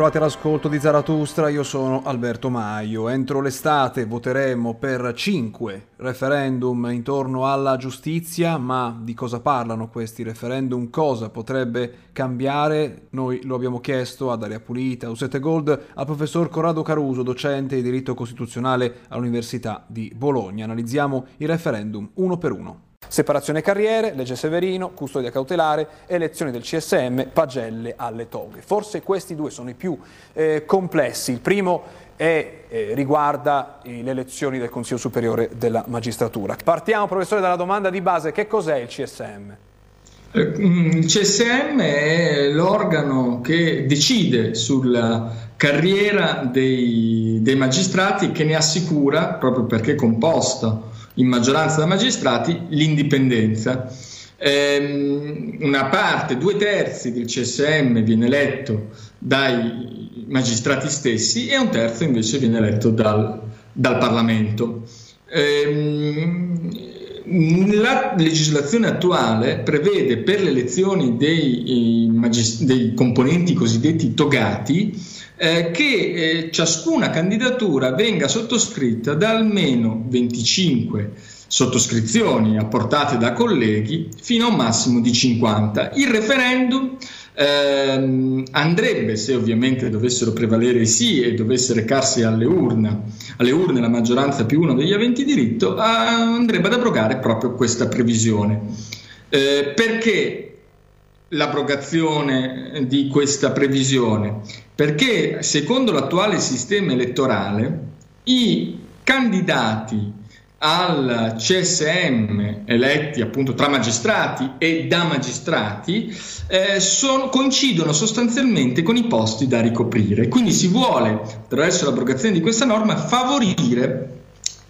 Ben ritrovati all'ascolto di Zaratustra, io sono Alberto Maio. Entro l'estate voteremo per cinque referendum intorno alla giustizia, ma di cosa parlano questi referendum? Cosa potrebbe cambiare? Noi lo abbiamo chiesto ad Aria Pulita, a Usete Gold, al professor Corrado Caruso, docente di diritto costituzionale all'Università di Bologna. Analizziamo i referendum uno per uno. Separazione carriere, legge Severino, custodia cautelare, elezioni del CSM, pagelle alle toghe. Forse questi due sono i più eh, complessi. Il primo è, eh, riguarda le elezioni del Consiglio Superiore della Magistratura. Partiamo, professore, dalla domanda di base. Che cos'è il CSM? Eh, il CSM è l'organo che decide sulla carriera dei, dei magistrati che ne assicura, proprio perché è composta in maggioranza da magistrati l'indipendenza. Eh, una parte, due terzi del CSM viene eletto dai magistrati stessi e un terzo invece viene eletto dal, dal Parlamento. Eh, la legislazione attuale prevede per le elezioni dei, magist- dei componenti cosiddetti togati eh, che eh, ciascuna candidatura venga sottoscritta da almeno 25 sottoscrizioni apportate da colleghi fino a un massimo di 50. Il referendum ehm, andrebbe, se ovviamente dovessero prevalere i sì e dovesse recarsi alle urne, alle urne la maggioranza più uno degli aventi diritto, a, andrebbe ad abrogare proprio questa previsione. Eh, perché l'abrogazione di questa previsione? Perché secondo l'attuale sistema elettorale i candidati al CSM eletti appunto tra magistrati e da magistrati eh, sono, coincidono sostanzialmente con i posti da ricoprire. Quindi si vuole, attraverso l'abrogazione di questa norma, favorire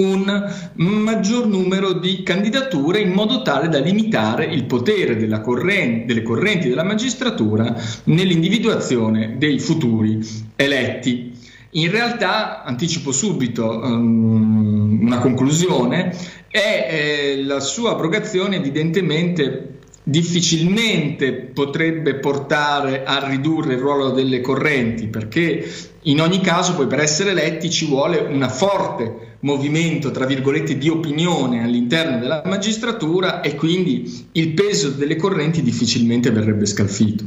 un maggior numero di candidature in modo tale da limitare il potere corrente, delle correnti della magistratura nell'individuazione dei futuri eletti. In realtà, anticipo subito um, una conclusione, è eh, la sua abrogazione evidentemente difficilmente potrebbe portare a ridurre il ruolo delle correnti, perché in ogni caso poi per essere eletti ci vuole un forte movimento, tra virgolette, di opinione all'interno della magistratura e quindi il peso delle correnti difficilmente verrebbe scalfito.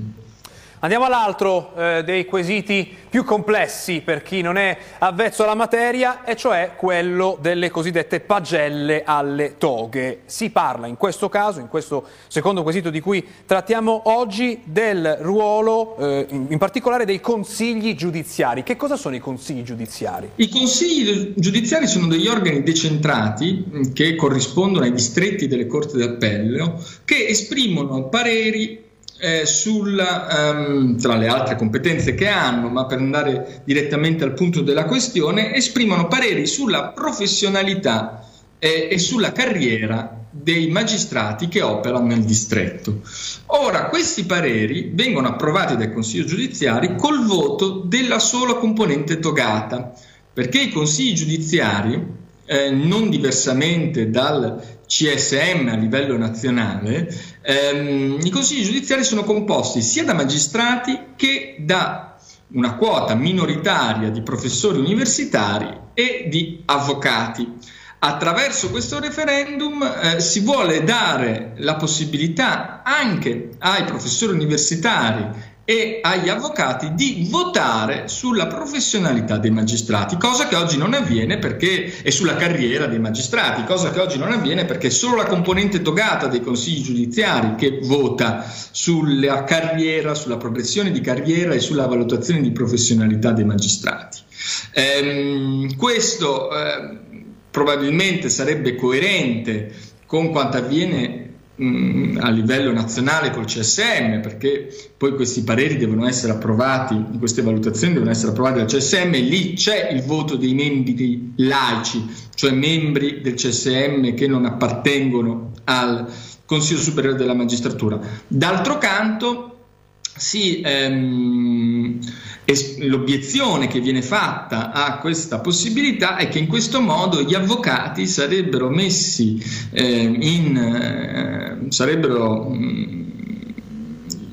Andiamo all'altro eh, dei quesiti più complessi per chi non è avvezzo alla materia, e cioè quello delle cosiddette pagelle alle toghe. Si parla in questo caso, in questo secondo quesito di cui trattiamo oggi, del ruolo, eh, in, in particolare dei consigli giudiziari. Che cosa sono i consigli giudiziari? I consigli giudiziari sono degli organi decentrati mm, che corrispondono ai distretti delle corti d'appello che esprimono pareri eh, sulla, um, tra le altre competenze che hanno, ma per andare direttamente al punto della questione, esprimono pareri sulla professionalità eh, e sulla carriera dei magistrati che operano nel distretto. Ora, questi pareri vengono approvati dai consigli giudiziari col voto della sola componente togata, perché i consigli giudiziari eh, non diversamente dal CSM a livello nazionale, ehm, i consigli giudiziari sono composti sia da magistrati che da una quota minoritaria di professori universitari e di avvocati. Attraverso questo referendum eh, si vuole dare la possibilità anche ai professori universitari e agli avvocati di votare sulla professionalità dei magistrati, cosa che oggi non avviene perché e sulla carriera dei magistrati, cosa che oggi non avviene perché è solo la componente togata dei consigli giudiziari che vota sulla carriera, sulla progressione di carriera e sulla valutazione di professionalità dei magistrati. Ehm, questo eh, probabilmente sarebbe coerente con quanto avviene Mm, a livello nazionale col CSM, perché poi questi pareri devono essere approvati, queste valutazioni devono essere approvate dal CSM, lì c'è il voto dei membri laici, cioè membri del CSM che non appartengono al Consiglio Superiore della Magistratura. D'altro canto, si, ehm, l'obiezione che viene fatta a questa possibilità è che in questo modo gli avvocati sarebbero messi eh, in eh, sarebbero mh, mm,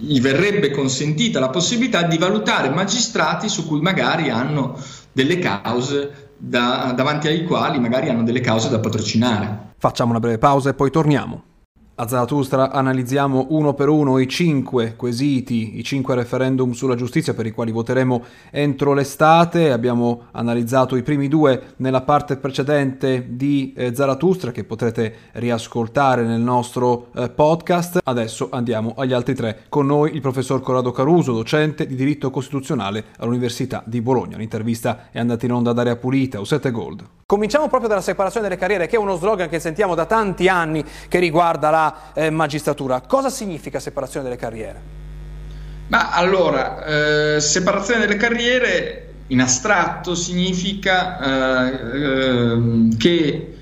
gli verrebbe consentita la possibilità di valutare magistrati su cui magari hanno delle cause da, davanti ai quali magari hanno delle cause da patrocinare. Facciamo una breve pausa e poi torniamo. A Zarathustra analizziamo uno per uno i cinque quesiti, i cinque referendum sulla giustizia per i quali voteremo entro l'estate. Abbiamo analizzato i primi due nella parte precedente di eh, Zarathustra che potrete riascoltare nel nostro eh, podcast. Adesso andiamo agli altri tre. Con noi il professor Corrado Caruso, docente di diritto costituzionale all'Università di Bologna. L'intervista è andata in onda ad Area Pulita, Usette Gold. Cominciamo proprio dalla separazione delle carriere, che è uno slogan che sentiamo da tanti anni che riguarda la eh, magistratura. Cosa significa separazione delle carriere? Ma allora, eh, separazione delle carriere in astratto significa eh, ehm, che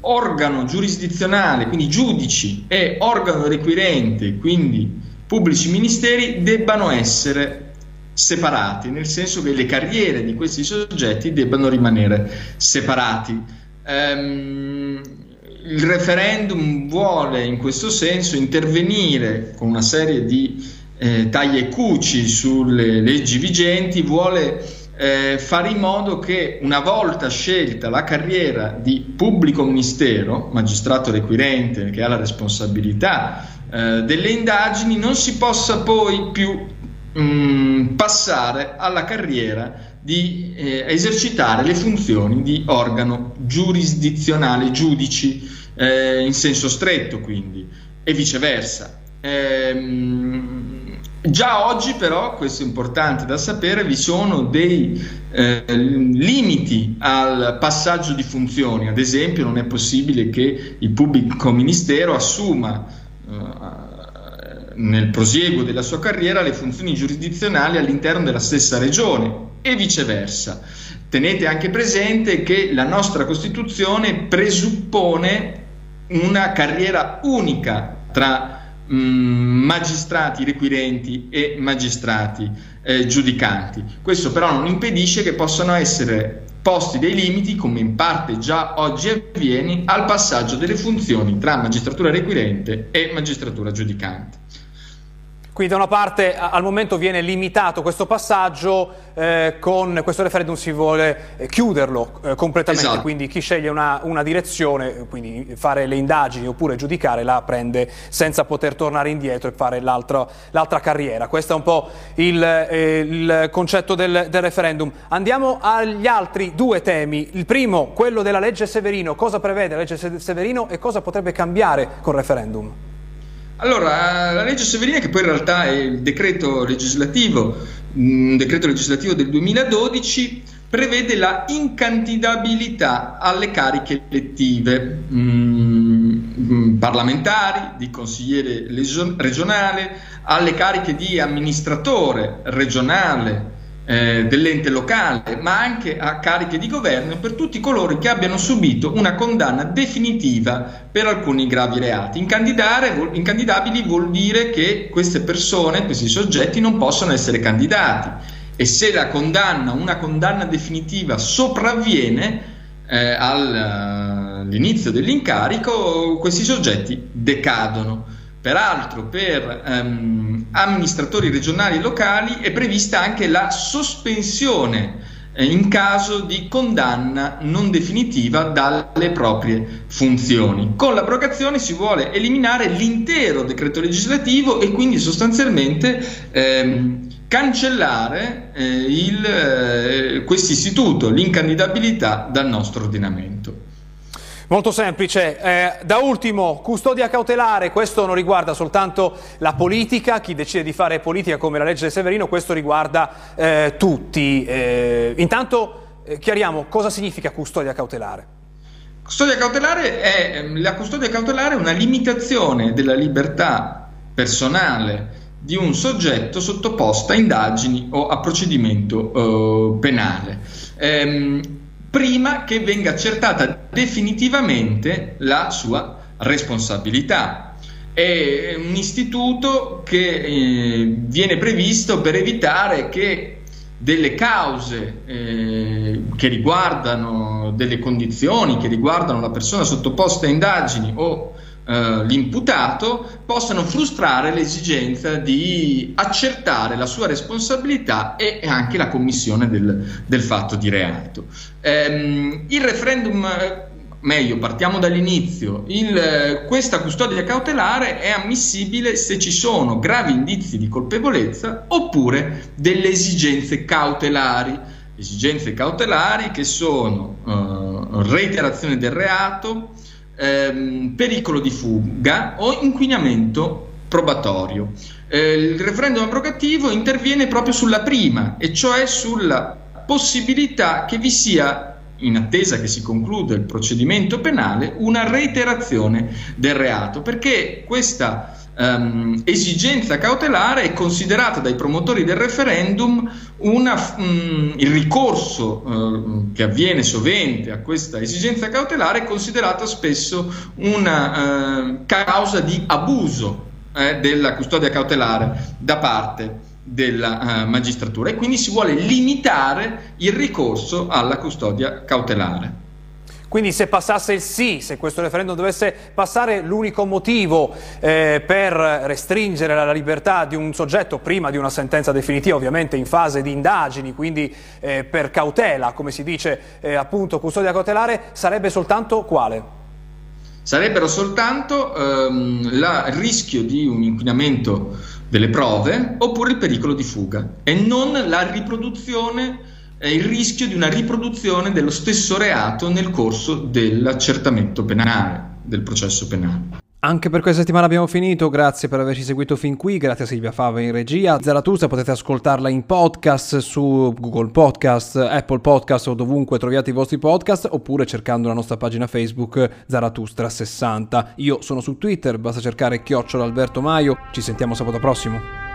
organo giurisdizionale, quindi giudici e organo requirente, quindi pubblici ministeri, debbano essere separati, nel senso che le carriere di questi soggetti debbano rimanere separati. Um, il referendum vuole in questo senso intervenire con una serie di eh, taglie e cuci sulle leggi vigenti, vuole eh, fare in modo che una volta scelta la carriera di pubblico ministero, magistrato requirente che ha la responsabilità eh, delle indagini, non si possa poi più mh, mm, passare alla carriera di eh, esercitare le funzioni di organo giurisdizionale, giudici eh, in senso stretto quindi, e viceversa. Ehm, già oggi però, questo è importante da sapere, vi sono dei eh, limiti al passaggio di funzioni, ad esempio non è possibile che il pubblico ministero assuma eh, nel prosieguo della sua carriera le funzioni giurisdizionali all'interno della stessa regione e viceversa. Tenete anche presente che la nostra Costituzione presuppone una carriera unica tra mm, magistrati requirenti e magistrati eh, giudicanti. Questo però non impedisce che possano essere posti dei limiti, come in parte già oggi avviene, al passaggio delle funzioni tra magistratura requirente e magistratura giudicante. Quindi da una parte al momento viene limitato questo passaggio, eh, con questo referendum si vuole eh, chiuderlo eh, completamente, esatto. quindi chi sceglie una, una, direzione, quindi fare le indagini oppure giudicare, la prende senza poter tornare indietro e fare l'altra, l'altra carriera. Questo è un po' il, eh, il concetto del, del, referendum. Andiamo agli altri due temi. Il primo, quello della legge Severino. Cosa prevede la legge Severino e cosa potrebbe cambiare col referendum? Allora, la legge Severina, che poi in realtà è il decreto legislativo, un decreto legislativo del 2012, prevede la incandidabilità alle cariche elettive mh, parlamentari, di consigliere regionale, alle cariche di amministratore regionale, eh, dell'ente locale, ma anche a cariche di governo per tutti coloro che abbiano subito una condanna definitiva per alcuni gravi reati. incandidabili vuol dire che queste persone, questi soggetti non possono essere candidati e se la condanna, una condanna definitiva sopravviene eh, all'inizio dell'incarico, questi soggetti decadono. Peraltro per ehm, amministratori regionali e locali è prevista anche la sospensione eh, in caso di condanna non definitiva dalle proprie funzioni. Con l'abrogazione si vuole eliminare l'intero decreto legislativo e quindi sostanzialmente ehm, cancellare eh, eh, questo istituto, l'incandidabilità dal nostro ordinamento. Molto semplice. Eh, da ultimo, custodia cautelare, questo non riguarda soltanto la politica, chi decide di fare politica come la legge Severino, questo riguarda eh, tutti. Eh, intanto eh, chiariamo cosa significa custodia cautelare. Custodia cautelare è, ehm, la custodia cautelare è una limitazione della libertà personale di un soggetto sottoposto a indagini o a procedimento eh, penale. Ehm, prima che venga accertata definitivamente la sua responsabilità. È un istituto che eh, viene previsto per evitare che delle cause eh, che riguardano delle condizioni, che riguardano la persona sottoposta a indagini o eh, l'imputato possano frustrare l'esigenza di accertare la sua responsabilità e anche la commissione del, del fatto di reato. Ehm, il referendum meglio, partiamo dall'inizio, il, questa custodia cautelare è ammissibile se ci sono gravi indizi di colpevolezza oppure delle esigenze cautelari, esigenze cautelari che sono uh, reiterazione del reato, ehm, pericolo di fuga o inquinamento probatorio. Eh, il referendum abrogativo interviene proprio sulla prima, e cioè sulla possibilità che vi sia in attesa che si concluda il procedimento penale, una reiterazione del reato, perché questa um, esigenza cautelare è considerata dai promotori del referendum una, um, il ricorso uh, che avviene sovente a questa esigenza cautelare è considerata spesso una uh, causa di abuso eh, della custodia cautelare da parte della uh, magistratura e quindi si vuole limitare il ricorso alla custodia cautelare. Quindi se passasse il sì, se questo referendum dovesse passare, l'unico motivo eh, per restringere la libertà di un soggetto prima di una sentenza definitiva, ovviamente in fase di indagini, quindi eh, per cautela, come si dice eh, appunto custodia cautelare, sarebbe soltanto quale? Sarebbero soltanto ehm, il rischio di un inquinamento delle prove oppure il pericolo di fuga e non la riproduzione eh, il rischio di una riproduzione dello stesso reato nel corso dell'accertamento penale, del processo penale. Anche per questa settimana abbiamo finito, grazie per averci seguito fin qui, grazie a Silvia Fava in regia. Zaratustra potete ascoltarla in podcast su Google Podcast, Apple Podcast o dovunque troviate i vostri podcast oppure cercando la nostra pagina Facebook Zaratustra60. Io sono su Twitter, basta cercare chiocciola Alberto Maio, ci sentiamo sabato prossimo.